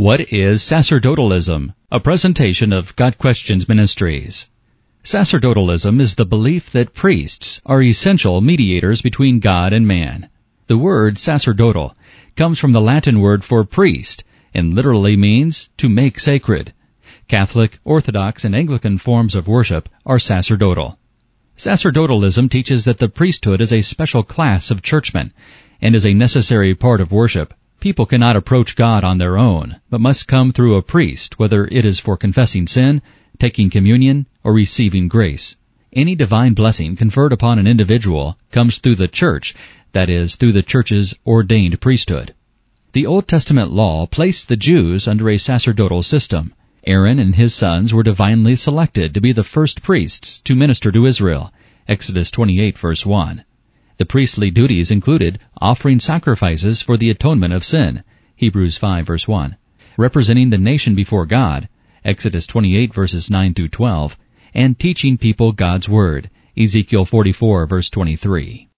What is sacerdotalism? A presentation of Got Questions Ministries. Sacerdotalism is the belief that priests are essential mediators between God and man. The word sacerdotal comes from the Latin word for priest and literally means to make sacred. Catholic, Orthodox, and Anglican forms of worship are sacerdotal. Sacerdotalism teaches that the priesthood is a special class of churchmen and is a necessary part of worship. People cannot approach God on their own, but must come through a priest, whether it is for confessing sin, taking communion, or receiving grace. Any divine blessing conferred upon an individual comes through the church, that is, through the church's ordained priesthood. The Old Testament law placed the Jews under a sacerdotal system. Aaron and his sons were divinely selected to be the first priests to minister to Israel. Exodus 28 verse 1. The priestly duties included offering sacrifices for the atonement of sin, Hebrews 5 verse 1, representing the nation before God, Exodus 28 verses 9 through 12, and teaching people God's Word, Ezekiel 44 verse 23.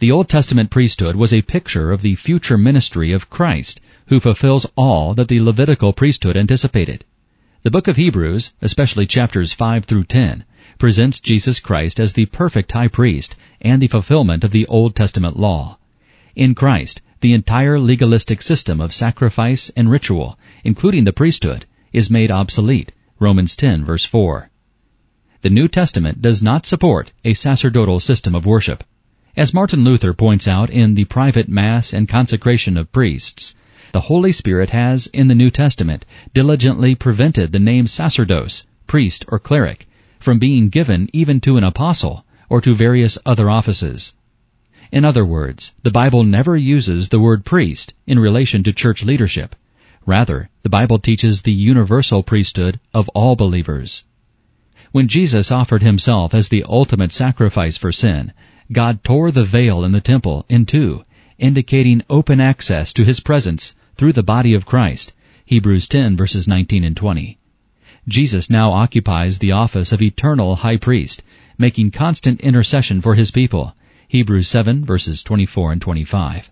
The Old Testament priesthood was a picture of the future ministry of Christ, who fulfills all that the Levitical priesthood anticipated. The book of Hebrews, especially chapters 5 through 10, presents Jesus Christ as the perfect high priest and the fulfillment of the Old Testament law. In Christ, the entire legalistic system of sacrifice and ritual, including the priesthood, is made obsolete. Romans 10 verse 4. The New Testament does not support a sacerdotal system of worship. As Martin Luther points out in the private mass and consecration of priests, the Holy Spirit has, in the New Testament, diligently prevented the name sacerdos, priest or cleric, from being given even to an apostle or to various other offices. In other words, the Bible never uses the word priest in relation to church leadership. Rather, the Bible teaches the universal priesthood of all believers. When Jesus offered himself as the ultimate sacrifice for sin, God tore the veil in the temple in two, indicating open access to his presence through the body of Christ. Hebrews 10 verses 19 and 20. Jesus now occupies the office of eternal high priest, making constant intercession for his people. Hebrews 7 verses 24 and 25.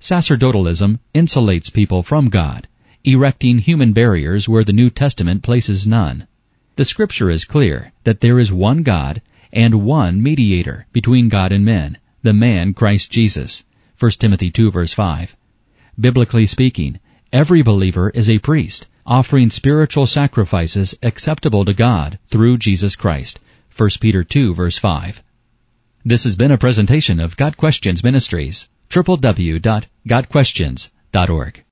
Sacerdotalism insulates people from God, erecting human barriers where the New Testament places none. The scripture is clear that there is one God and one mediator between God and men, the man Christ Jesus. 1 Timothy 2 verse 5. Biblically speaking, every believer is a priest, offering spiritual sacrifices acceptable to God through Jesus Christ. 1 Peter 2 verse 5. This has been a presentation of Got Questions Ministries, www.gotquestions.org.